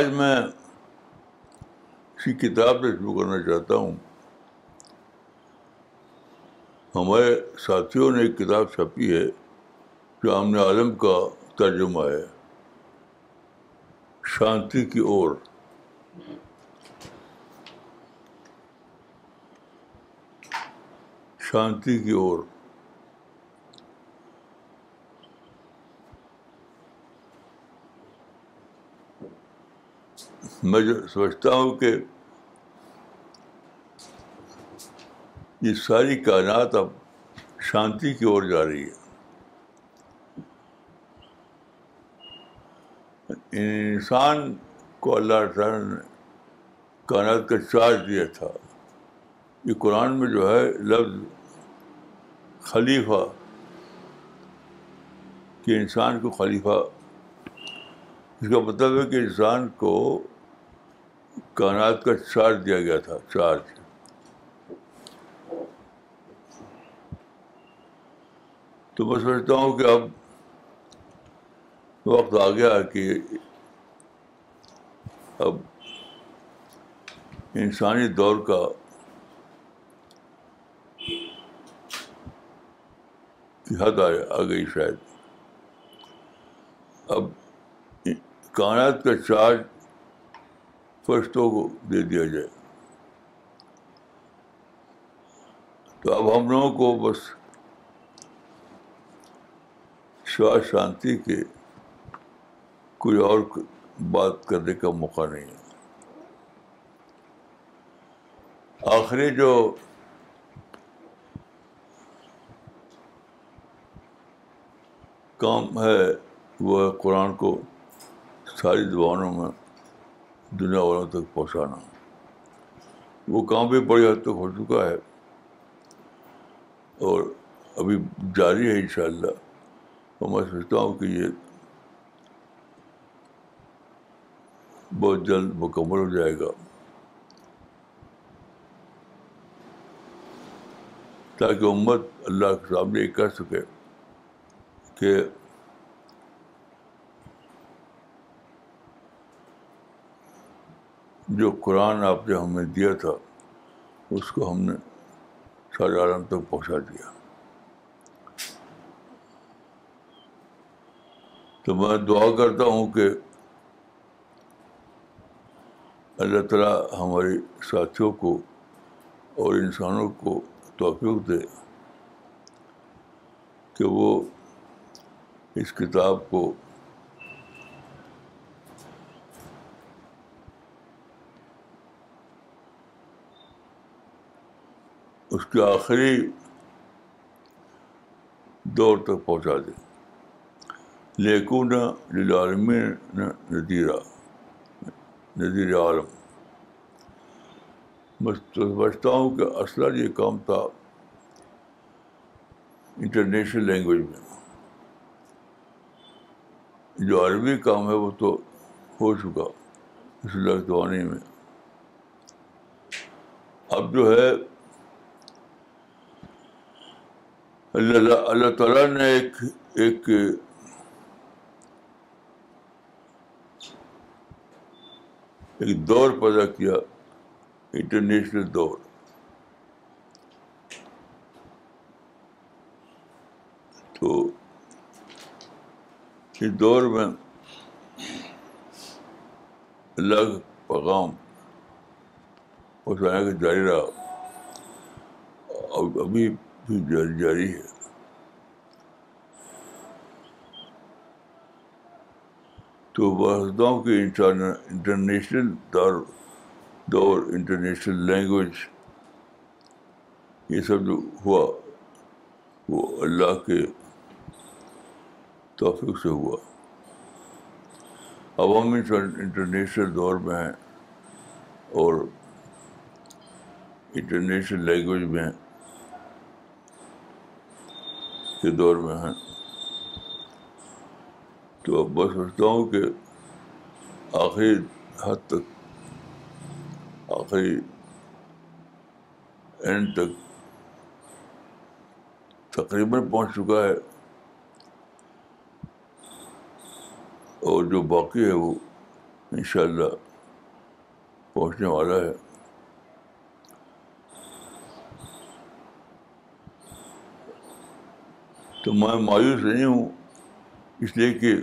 آج میں کسی کتاب سے شروع کرنا چاہتا ہوں ہمارے ساتھیوں نے ایک کتاب چھاپی ہے جو امن عالم کا ترجمہ ہے شانتی کی اور شانتی کی اور میں جو سمجھتا ہوں کہ یہ ساری کائنات اب شانتی کی اور جا رہی ہے انسان کو اللہ تعالیٰ نے کائنات کا چارج دیا تھا یہ قرآن میں جو ہے لفظ خلیفہ کہ انسان کو خلیفہ اس کا مطلب ہے کہ انسان کو کائنات کا چارج دیا گیا تھا چارج تو میں سمجھتا ہوں کہ اب وقت آ گیا کہ اب انسانی دور کا حد آ گئی شاید اب کائنات کا چارج فرشتوں کو دے دیا جائے تو اب ہم لوگوں کو بس شاس شانتی کے کوئی اور بات کرنے کا موقع نہیں ہے آخری جو کام ہے وہ قرآن کو ساری زبانوں میں دنیا والوں تک پہنچانا وہ کام بھی بڑی حد تک ہو چکا ہے اور ابھی جاری ہے انشاءاللہ شاء میں سوچتا ہوں کہ یہ بہت جلد مکمل ہو جائے گا تاکہ امت اللہ کے سامنے یہ کر سکے کہ جو قرآن آپ نے ہمیں دیا تھا اس کو ہم نے سارے عالم تک پہنچا دیا تو میں دعا کرتا ہوں کہ اللہ تعالیٰ ہمارے ساتھیوں کو اور انسانوں کو توفیق دے کہ وہ اس کتاب کو اس کے آخری دور تک پہنچا دے لیکن للعالمین ندیرہ نظیر عالم میں تو سمجھتا ہوں کہ اصلاً یہ کام تھا انٹرنیشنل لینگویج میں جو عربی کام ہے وہ تو ہو چکا اس لگوانی میں اب جو ہے اللہ اللہ تعالیٰ نے ایک ایک ایک دور پیدا کیا انٹرنیشنل دور تو اس دور میں الگ پیغام پہنچانے کا جاری رہا ابھی جاری ہے تو وسطاؤں کے انٹرنیشنل دور دور انٹرنیشنل لینگویج یہ سب جو ہوا وہ اللہ کے توفق سے ہوا عوامی انٹرنیشنل دور میں ہیں اور انٹرنیشنل لینگویج میں کے دور میں ہیں تو اب میں سوچتا ہوں کہ آخری حد تک آخری اینڈ تک تقریباً پہنچ چکا ہے اور جو باقی ہے وہ انشاءاللہ پہنچنے والا ہے تو میں مایوس نہیں ہوں اس لیے کہ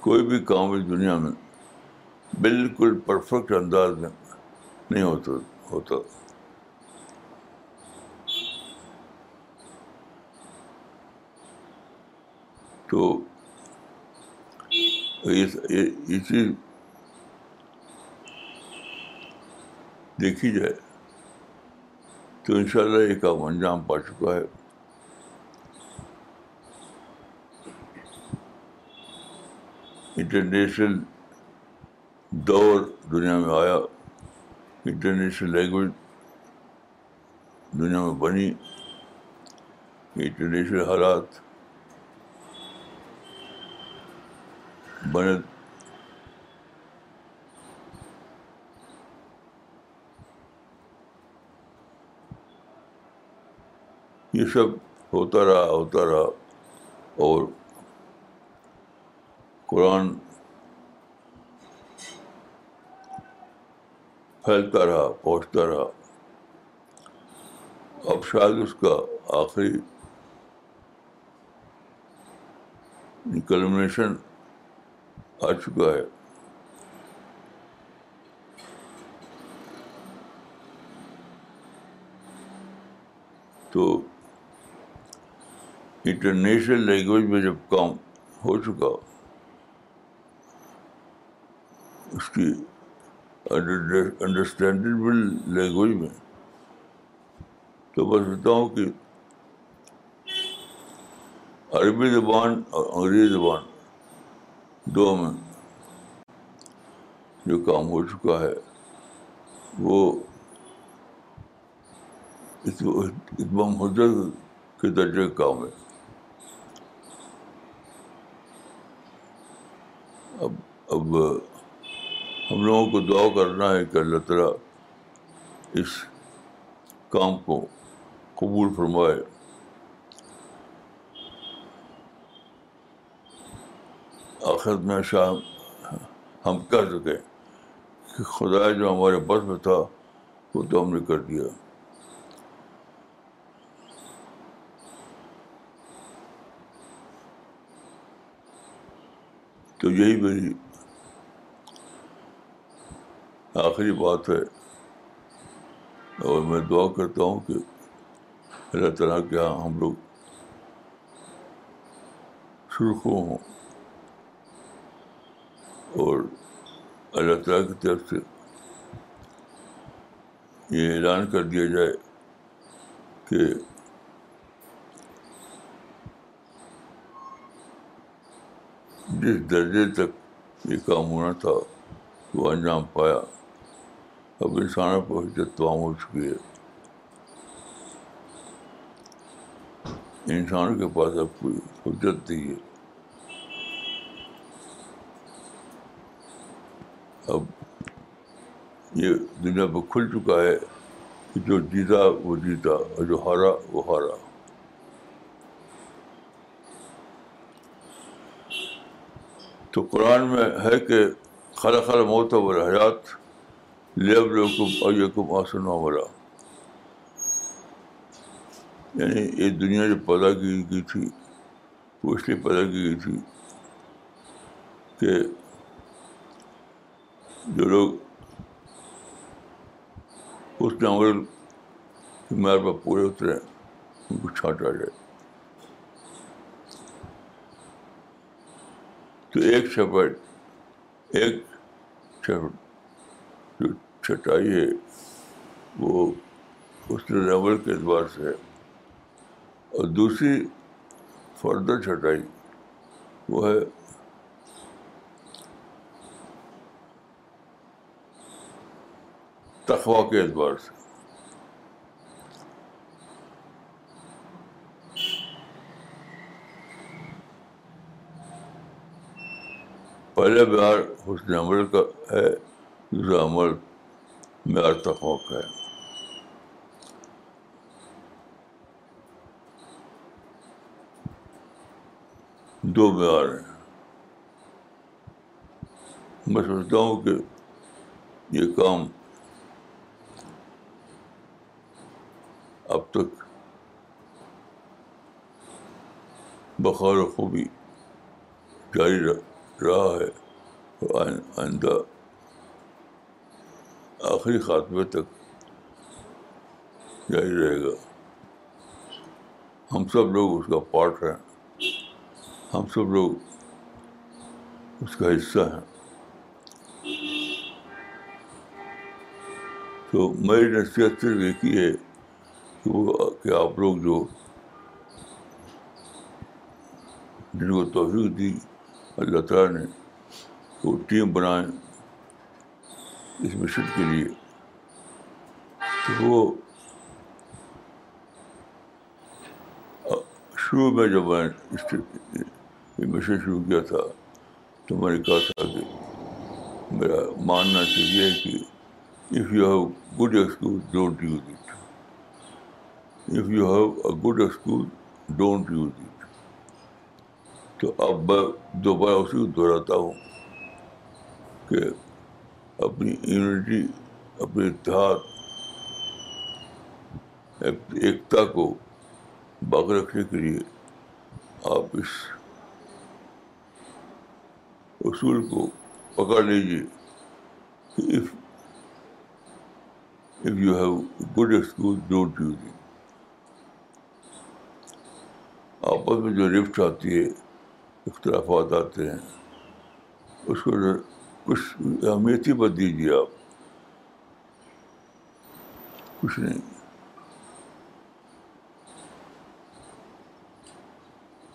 کوئی بھی کام اس دنیا میں بالکل پرفیکٹ انداز میں نہیں ہوتا ہوتا تو اسی چیز دیکھی جائے تو ان شاء اللہ یہ کام انجام پا چکا ہے انٹرنیشنل دور دنیا میں آیا انٹرنیشنل لینگویج دنیا میں بنی انٹرنیشنل حالات بنے یہ سب ہوتا رہا ہوتا رہا اور قرآن پھیلتا رہا پہنچتا رہا اب شاید اس کا آخری کلمنیشن آ چکا ہے تو انٹرنیشنل لینگویج میں جب کام ہو چکا کی انڈرسٹینڈیبل لینگویج میں تو میں سنتا ہوں کہ عربی زبان اور انگریزی زبان دو میں جو کام ہو چکا ہے وہ اتمام حضرت کے درجے کا کام ہے اب اب ہم لوگوں کو دعا کرنا ہے کہ اللہ تعالیٰ اس کام کو قبول فرمائے آخر میں شام ہم کر سکیں کہ خدا جو ہمارے بس میں تھا وہ تو ہم نے کر دیا تو یہی میری آخری بات ہے اور میں دعا کرتا ہوں کہ اللہ تعالیٰ کے یہاں ہم لوگ سرخوں ہوں اور اللہ تعالیٰ کی طرف سے یہ اعلان کر دیا جائے کہ جس درجے تک یہ کام ہونا تھا وہ انجام پایا اب انسانوں کو حجت تمام ہو چکی ہے انسان کے پاس اب کوئی حجت نہیں ہے اب یہ دنیا پہ کھل چکا ہے کہ جو جیتا وہ جیتا اور جو ہارا وہ ہارا تو قرآن میں ہے کہ خرا موت و حیات لیب لوکم آسن والا یعنی یہ دنیا جو پیدا کی گئی تھی وہ اس لیے پیدا کی گئی تھی کہ جو لوگ اس نے عمل کی میار پر پورے اترے ان کو چھانٹا جائے تو ایک شپٹ ایک شپٹ چھٹائی ہے وہ اس لیول کے اعتبار سے ہے اور دوسری فردر چھٹائی وہ ہے تخوا کے اعتبار سے پہلا بیار حسن عمل کا ہے دوسرا عمل میں خوق ہے دو معیار ہیں میں سمجھتا ہوں کہ یہ کام اب تک بخار خوبی جاری رہا ہے اور آئندہ آخری خاتمے تک جاری رہے گا ہم سب لوگ اس کا پارٹ ہیں ہم سب لوگ اس کا حصہ ہیں تو میری نصیحت صرف ایک ہی ہے کہ وہ کہ آپ لوگ جو جن کو توفیق دی اللہ تعالیٰ نے وہ ٹیم بنائیں اس مشن کے لیے تو وہ شروع میں جب میں یہ مشن شروع کیا تھا تو میں نے کہا تھا کہ میرا ماننا چاہیے کہ if you have good school don't use it if you have a good school don't use it تو اب میں دوبارہ اسی کو دہراتا ہوں کہ اپنی یونٹی اپنے اتحاد ایکتا کو باغ رکھنے کے لیے آپ اس اصول کو پکڑ لیجیے if you have good don't دی آپس میں جو رفٹ آتی ہے اختلافات آتے ہیں اس کو کچھ اہمیت ہی بت دیجیے آپ کچھ نہیں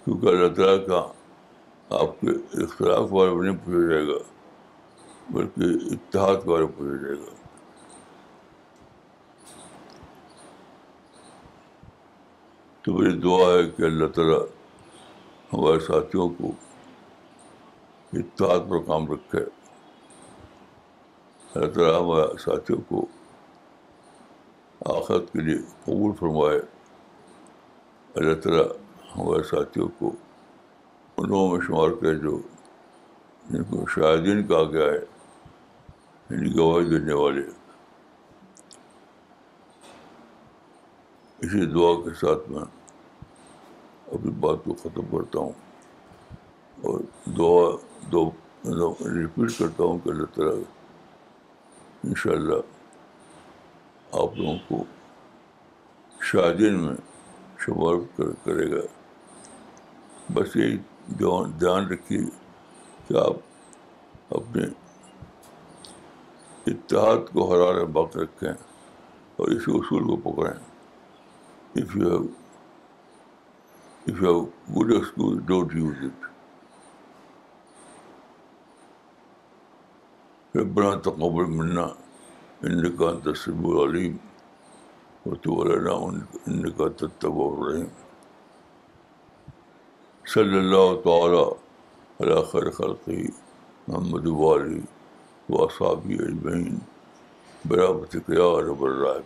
کیونکہ اللہ تعالیٰ کا آپ کے اختلاف بارے میں نہیں پوچھا جائے گا بلکہ اتحاد کے بارے میں پوچھا جائے گا تو میری دعا ہے کہ اللہ تعالیٰ ہمارے ساتھیوں کو اتحاد پر کام رکھے تعالیٰ ہمارے ساتھیوں کو آخرت کے لیے قبول فرمائے اللہ تعالیٰ ہمارے ساتھیوں کو ان لوگوں میں شمار کرے جو جن کو شاہدین کہا گیا ہے یعنی گواہی دینے والے اسی دعا کے ساتھ میں اپنی بات کو ختم کرتا ہوں اور دعا دو ریپیٹ کرتا ہوں کہ اللہ تعالیٰ ان شاء اللہ آپ لوگوں کو شادی میں شمار کرے گا بس یہی دھیان رکھیے کہ آپ اپنے اتحاد کو حرار بات رکھیں اور اسی اصول کو پکڑیں if you have if you have good excuse don't use it ربنا تقبل منا ان کا تصب العلیم کا صلی اللہ تعالیٰ خرقی محمد واسابی رب برابر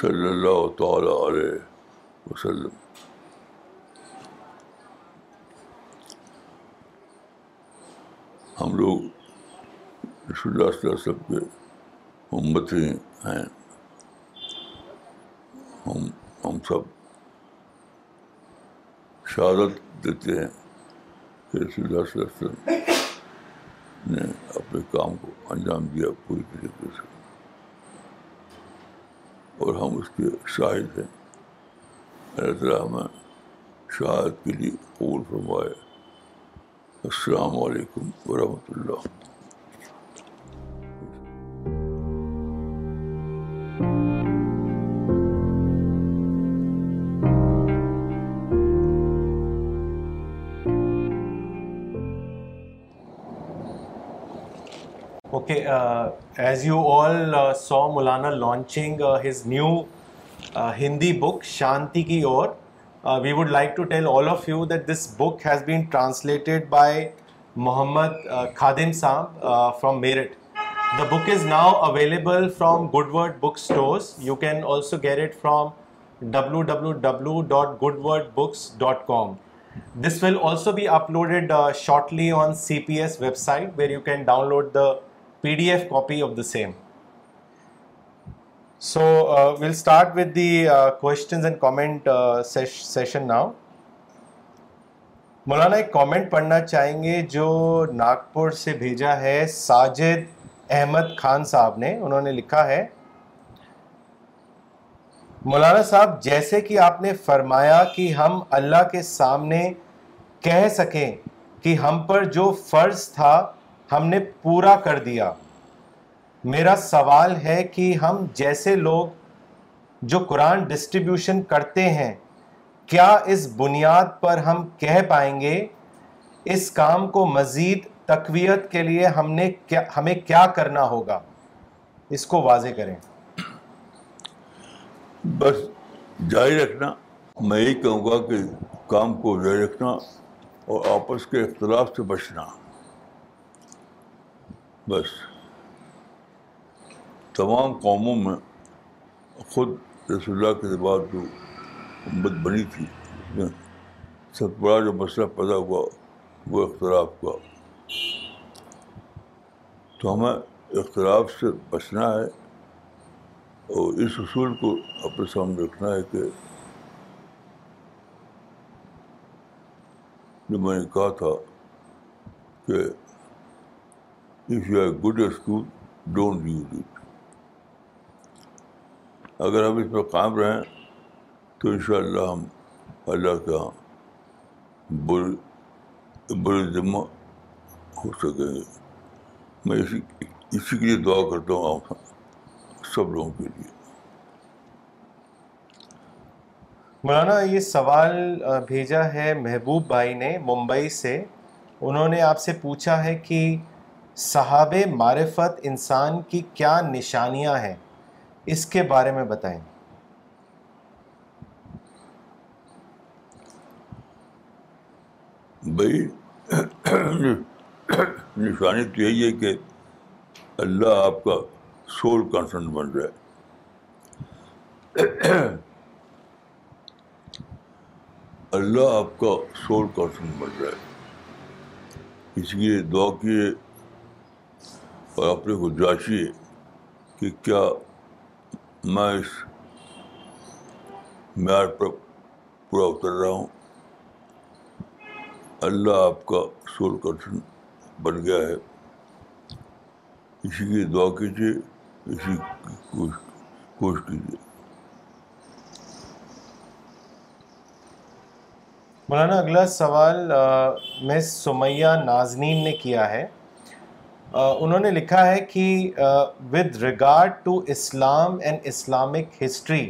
صلی اللہ تعالیٰ علیہ وسلم ہم لوگ رسول اللہ صلی اللہ علیہ وسلم کے امت ہی ہیں ہم ہم سب شہادت دیتے ہیں کہ رسول اللہ صلی اللہ علیہ وسلم نے اپنے کام کو انجام دیا پوری طریقے سے اور ہم اس کے شاہد ہیں اللہ تعالیٰ ہمیں شہادت کے لیے قبول فرمائے السلام علیکم ورحمۃ اللہ okay as you all so Maulana launching his new Hindi book شانتی کی اور Uh, we would like to tell all of you that this book has been translated by Mohammad uh, Khadim Saab uh, from Meerut. The book is now available from Goodword bookstores. You can also get it from www.goodwordbooks.com. This will also be uploaded shortly on CPS website, where you can download the PDF copy of the same. So we'll start with the questions and comment session now مولانا ایک comment پڑھنا چاہیں گے جو ناگپور سے بھیجا ہے ساجد احمد خان صاحب نے انہوں نے لکھا ہے مولانا صاحب جیسے کہ آپ نے فرمایا کہ ہم اللہ کے سامنے کہہ سکیں کہ ہم پر جو فرض تھا ہم نے پورا کر دیا میرا سوال ہے کہ ہم جیسے لوگ جو قرآن ڈسٹریبیوشن کرتے ہیں کیا اس بنیاد پر ہم کہہ پائیں گے اس کام کو مزید تقویت کے لیے ہم نے کیا ہمیں کیا کرنا ہوگا اس کو واضح کریں بس جاری رکھنا میں یہی کہوں گا کہ کام کو جاری رکھنا اور آپس کے اختلاف سے بچنا بس تمام قوموں میں خود رسول اللہ کے بعد جو امت بنی تھی اس میں سب بڑا جو مسئلہ پیدا ہوا وہ اختلاف کا تو ہمیں اختلاف سے بچنا ہے اور اس اصول کو اپنے سامنے رکھنا ہے کہ جو میں نے کہا تھا کہ if you are good school don't use it اگر ہم اس پہ قائم رہیں تو ان شاء اللہ ہم اللہ کا بر بر ذمہ ہو سکیں گے میں اسی اسی کے لیے دعا کرتا ہوں آپ سب لوگوں کے لیے مولانا یہ سوال بھیجا ہے محبوب بھائی نے ممبئی سے انہوں نے آپ سے پوچھا ہے کہ صحاب معرفت انسان کی کیا نشانیاں ہیں اس کے بارے میں بتائیں بھائی نشانی تو یہی ہے کہ اللہ آپ کا سول کانسنٹ بن رہا ہے اللہ آپ کا سول کانسنٹ بن رہا ہے اس لیے دعا کیے اور اپنے کو جانچیے کہ کیا میں اس معیار پر پورا اتر رہا ہوں اللہ آپ کا سول کٹن بن گیا ہے اسی کی دعا کیجیے اسی کی کوشش کیجیے مولانا اگلا سوال مس سمیہ نازنین نے کیا ہے انہوں نے لکھا ہے کہ with regard to Islam and Islamic history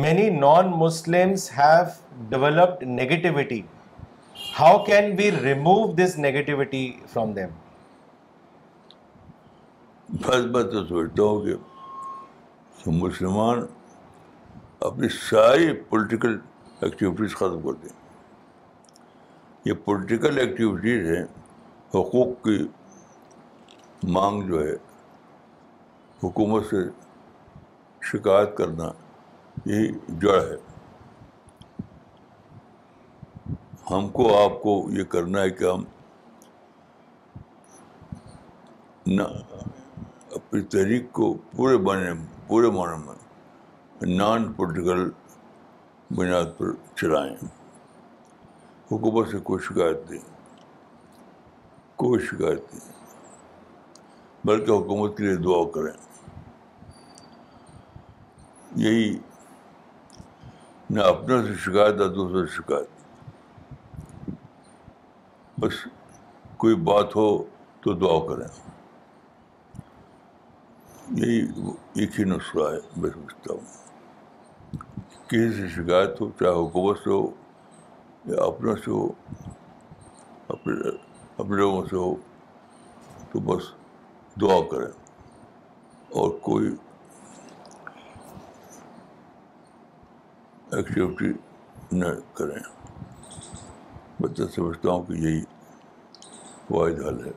many non Muslims have developed negativity how can we remove this negativity from them بس میں تو سوچتے ہوں کہ مسلمان اپنی ساری پولیٹیکل ایکٹیویٹیز ختم کر دیں یہ پولیٹیکل ایکٹیویٹیز ہیں حقوق کی مانگ جو ہے حکومت سے شکایت کرنا یہی جڑ ہے ہم کو آپ کو یہ کرنا ہے کہ ہم نہ اپنی تحریک کو پورے بنے پورے معنی میں نان پولیٹیکل بنیاد پر چلائیں حکومت سے کوئی شکایت دیں کوئی شکایت دیں بلکہ حکومت کے لیے دعا کریں یہی نہ اپنے سے شکایت نہ دوسرے سے شکایت بس کوئی بات ہو تو دعا کریں یہی ایک ہی نسخہ ہے میں سمجھتا ہوں کسی سے شکایت ہو چاہے حکومت سے ہو یا اپنے سے ہو اپنے لوگوں سے ہو تو بس دعا کریں اور کوئی ایکٹیویٹی نہ کریں سمجھتا ہوں کہ یہی واحد حل ہے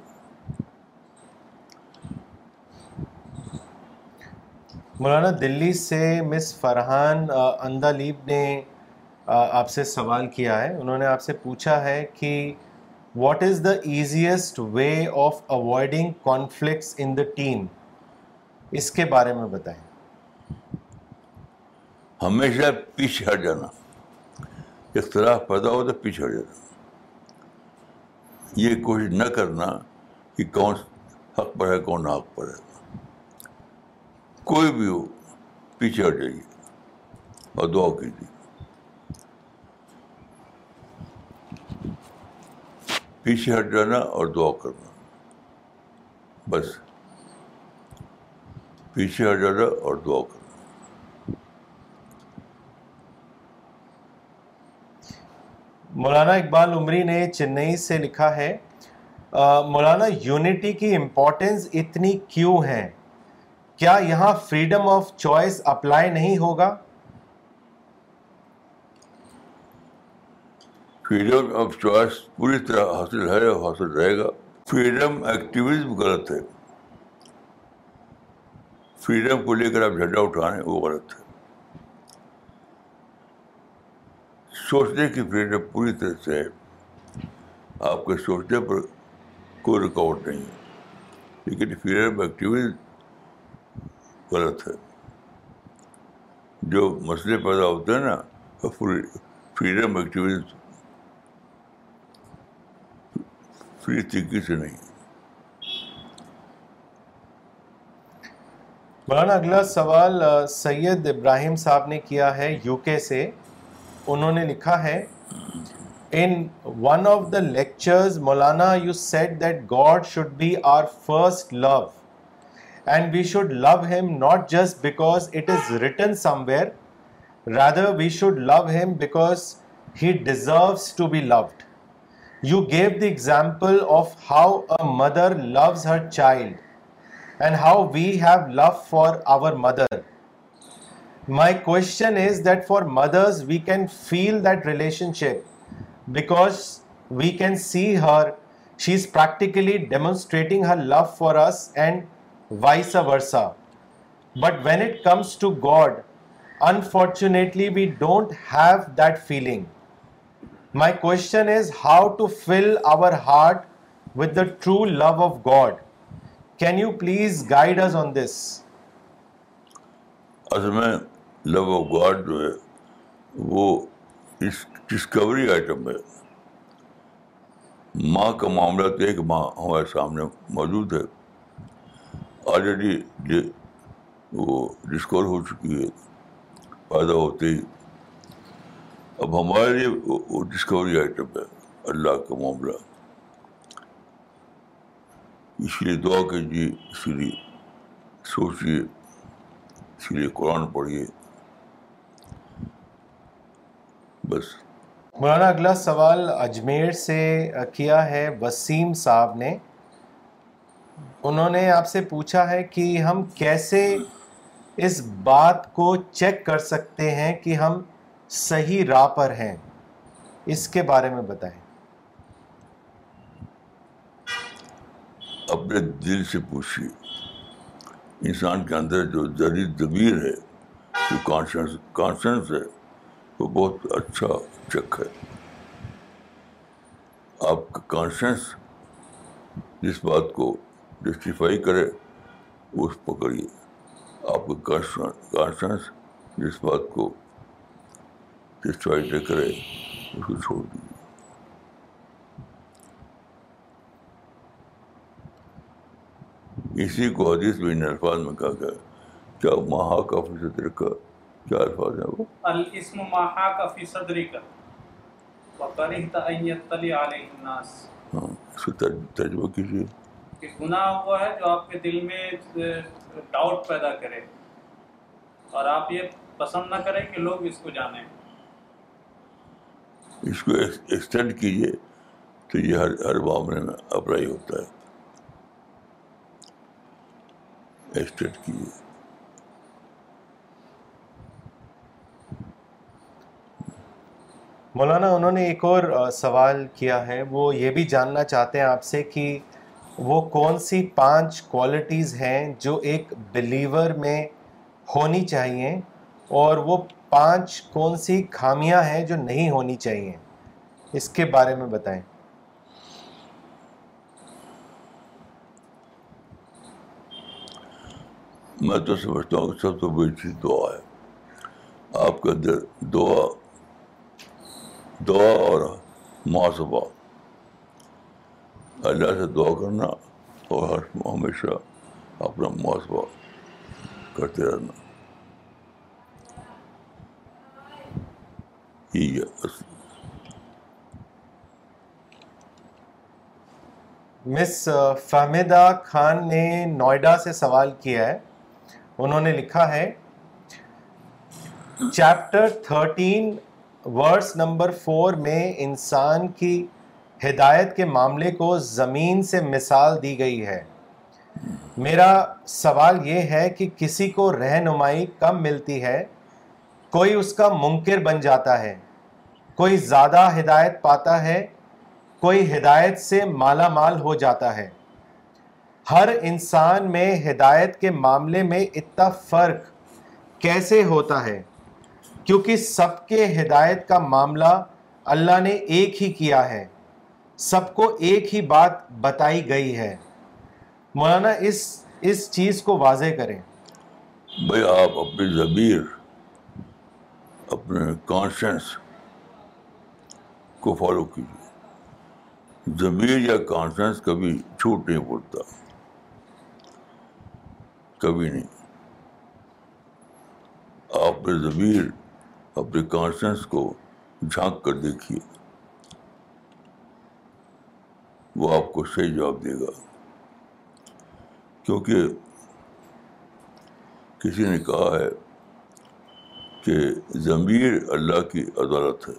مولانا دلی سے مس فرحان اندالیب نے آپ سے سوال کیا ہے انہوں نے آپ سے پوچھا ہے کہ what is the easiest way of avoiding conflicts in the team اس کے بارے میں بتائیں ہمیشہ پیچھے ہٹ جانا اختلاف پیدا ہو تو پیچھے ہٹ جانا یہ کوشش نہ کرنا کہ کون حق پر ہے کون حق پر ہے کوئی بھی ہو پیچھے ہٹ جائیے اور دعا کیجیے پیچھے ہٹ جانا اور دعا کرنا بس پیچھے ہٹ جانا اور دعا کرنا مولانا اقبال عمری نے چنئی سے لکھا ہے مولانا یونٹی کی امپورٹینس اتنی کیوں ہے کیا یہاں فریڈم آف چوائس اپلائی نہیں ہوگا فریڈم آف چوائس پوری طرح حاصل ہے اور حاصل رہے گا فریڈم ایکٹیویزم غلط ہے فریڈم کو لے کر آپ جھنڈا اٹھا رہے ہیں وہ غلط ہے سوچنے کی فریڈم پوری طرح سے ہے آپ کے سوچنے پر کوئی رکاوٹ نہیں ہے لیکن فریڈم ایکٹیویز غلط ہے جو مسئلے پیدا ہوتے ہیں نا فریڈم ایکٹیویز سے نہیں مولانا اگلا سوال سید ابراہیم صاحب نے کیا ہے یو کے سے انہوں نے لکھا ہے in one of the lecture Maulana you said that God should be our first love and we should love him not just because it is written somewhere rather we should love him because he deserves to be loved You gave the example of how a mother loves her child and how we have love for our mother. My question is that for mothers, we can feel that relationship because we can see her. She's practically demonstrating her love for us and vice versa. But when it comes to God, unfortunately, we don't have that feeling. My question is how to fill our heart with the true love of God can you please guide us on this اصل میں love of God جو ہے وہ اس discovery item ہے ماں کا معاملہ تو ایک ماں ہمارے سامنے موجود ہے آلریڈی وہ ڈسکور ہو چکی ہے پیدا ہوتے ہی اب ہمارے لیے ڈسکوری آئٹم ہے اللہ کا معاملہ اس لیے دعا کیجیے اس لیے سوچیے اس لیے قرآن پڑھیے بس مولانا اگلا سوال اجمیر سے کیا ہے وسیم صاحب نے انہوں نے آپ سے پوچھا ہے کہ ہم کیسے اس بات کو چیک کر سکتے ہیں کہ ہم صحیح راہ پر ہیں اس کے بارے میں بتائیں اپنے دل سے پوچھیے انسان کے اندر جو ضمیر ہے جو کانشنس کانشنس ہے وہ بہت اچھا چک ہے آپ کا کانشنس جس بات کو جسٹیفائی کرے اس پکڑیے آپ کا کانشنس جس بات کو کی چوائس نہ کرے اس کو چھوڑ دیجیے اسی کو حدیث بھی ان الفاظ میں کہا گیا کیا ماہا کا فی صدر کا کیا الفاظ ہیں وہ الاسم ماہا کا فی صدر کا وقرہت ان یطلع علیہ الناس ہاں، اس کو ترجمہ کیجیے کہ گناہ ہوا ہے جو آپ کے دل میں ڈاؤٹ پیدا کرے اور آپ یہ پسند نہ کریں کہ لوگ اس کو جانیں اس کو ایکسٹینڈ کیجیے تو یہ ہر ہر معاملے میں اپلائی ہوتا ہے ایکسٹینڈ کیجیے مولانا انہوں نے ایک اور سوال کیا ہے وہ یہ بھی جاننا چاہتے ہیں آپ سے کہ وہ کون سی پانچ کوالٹیز ہیں جو ایک بلیور میں ہونی چاہیے اور وہ پانچ کون سی خامیاں ہیں جو نہیں ہونی چاہیے اس کے بارے میں بتائیں میں تو سمجھتا ہوں سب سے بڑی چیز دعا ہے آپ کے اندر دعا دعا اور محاسبہ اللہ سے دعا کرنا اور ہمیشہ اپنا محاسبہ کرتے رہنا مس فہمیدا خان نے نوئیڈا سے سوال کیا ہے انہوں نے لکھا ہے chapter thirteen words number four میں انسان کی ہدایت کے معاملے کو زمین سے مثال دی گئی ہے میرا سوال یہ ہے کہ کسی کو رہنمائی کم ملتی ہے کوئی اس کا منکر بن جاتا ہے کوئی زیادہ ہدایت پاتا ہے کوئی ہدایت سے مالا مال ہو جاتا ہے ہر انسان میں ہدایت کے معاملے میں اتنا فرق کیسے ہوتا ہے کیونکہ سب کے ہدایت کا معاملہ اللہ نے ایک ہی کیا ہے سب کو ایک ہی بات بتائی گئی ہے مولانا اس اس چیز کو واضح کریں بھائی آپ ضمیر اپنے کانشنس کو فالو کیجیے ضمیر یا کانشنس کبھی چھوٹ نہیں پڑتا کبھی نہیں آپ نے زمیر اپنے کانشنس کو جھانک کر دیکھیے وہ آپ کو صحیح جواب دے گا کیونکہ کسی نے کہا ہے کہ ضمیر اللہ کی عدالت ہے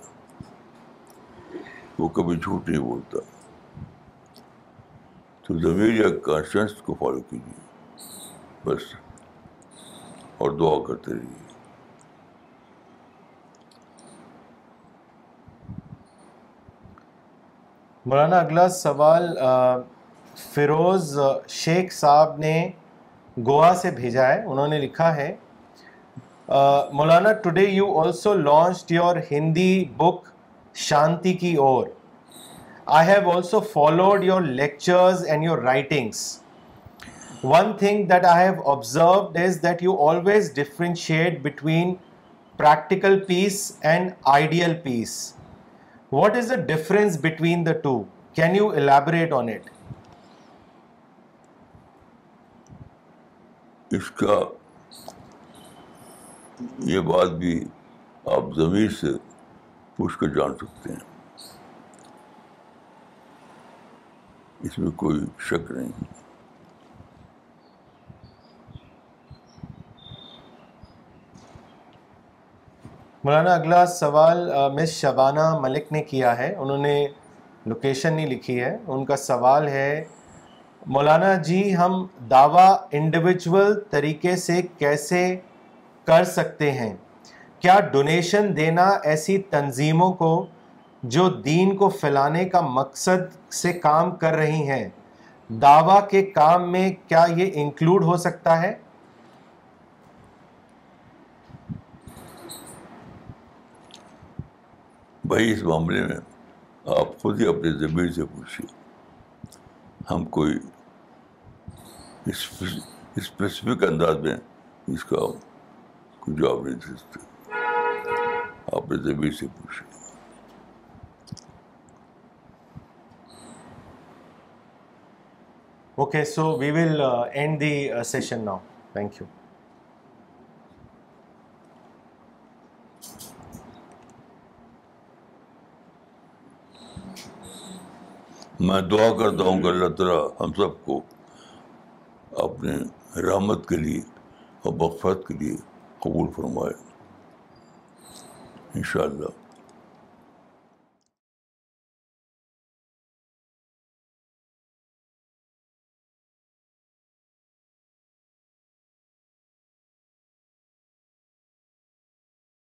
وہ کبھی جھوٹ نہیں بولتا تو ضمیر یا کانشنس کو فالو کیجیے بس اور دعا کرتے رہیے مولانا اگلا سوال فیروز شیخ صاحب نے گوا سے بھیجا ہے انہوں نے لکھا ہے Maulana today you also launched your Hindi book Shanti کی اور I have also followed your lectures and your writings one thing that I have observed is that you always differentiate between practical peace and ideal peace what is the difference between the two can you elaborate on it اس کا یہ بات بھی آپ سے پوچھ کر جان سکتے ہیں اس میں کوئی شک نہیں مولانا اگلا سوال مس شبانہ ملک نے کیا ہے انہوں نے لوکیشن نہیں لکھی ہے ان کا سوال ہے مولانا جی ہم دعویٰ انڈیویجول طریقے سے کیسے کر سکتے ہیں کیا ڈونیشن دینا ایسی تنظیموں کو جو دین کو پھیلانے کا مقصد سے کام کر رہی ہیں دعویٰ کے کام میں کیا یہ انکلوڈ ہو سکتا ہے بھائی اس معاملے میں آپ خود ہی اپنے ضمیر سے پوچھیے ہم کوئی اسپیسیفک انداز میں اس کا جواب نہیں دے سکتے آپ نے زمین سے پوچھا okay so we will end the session now thank you میں دعا کرتا ہوں کہ اللہ تعالیٰ ہم سب کو اپنے رحمت کے لیے اور بخفت کے لیے قبول فرمائے ان شاء اللہ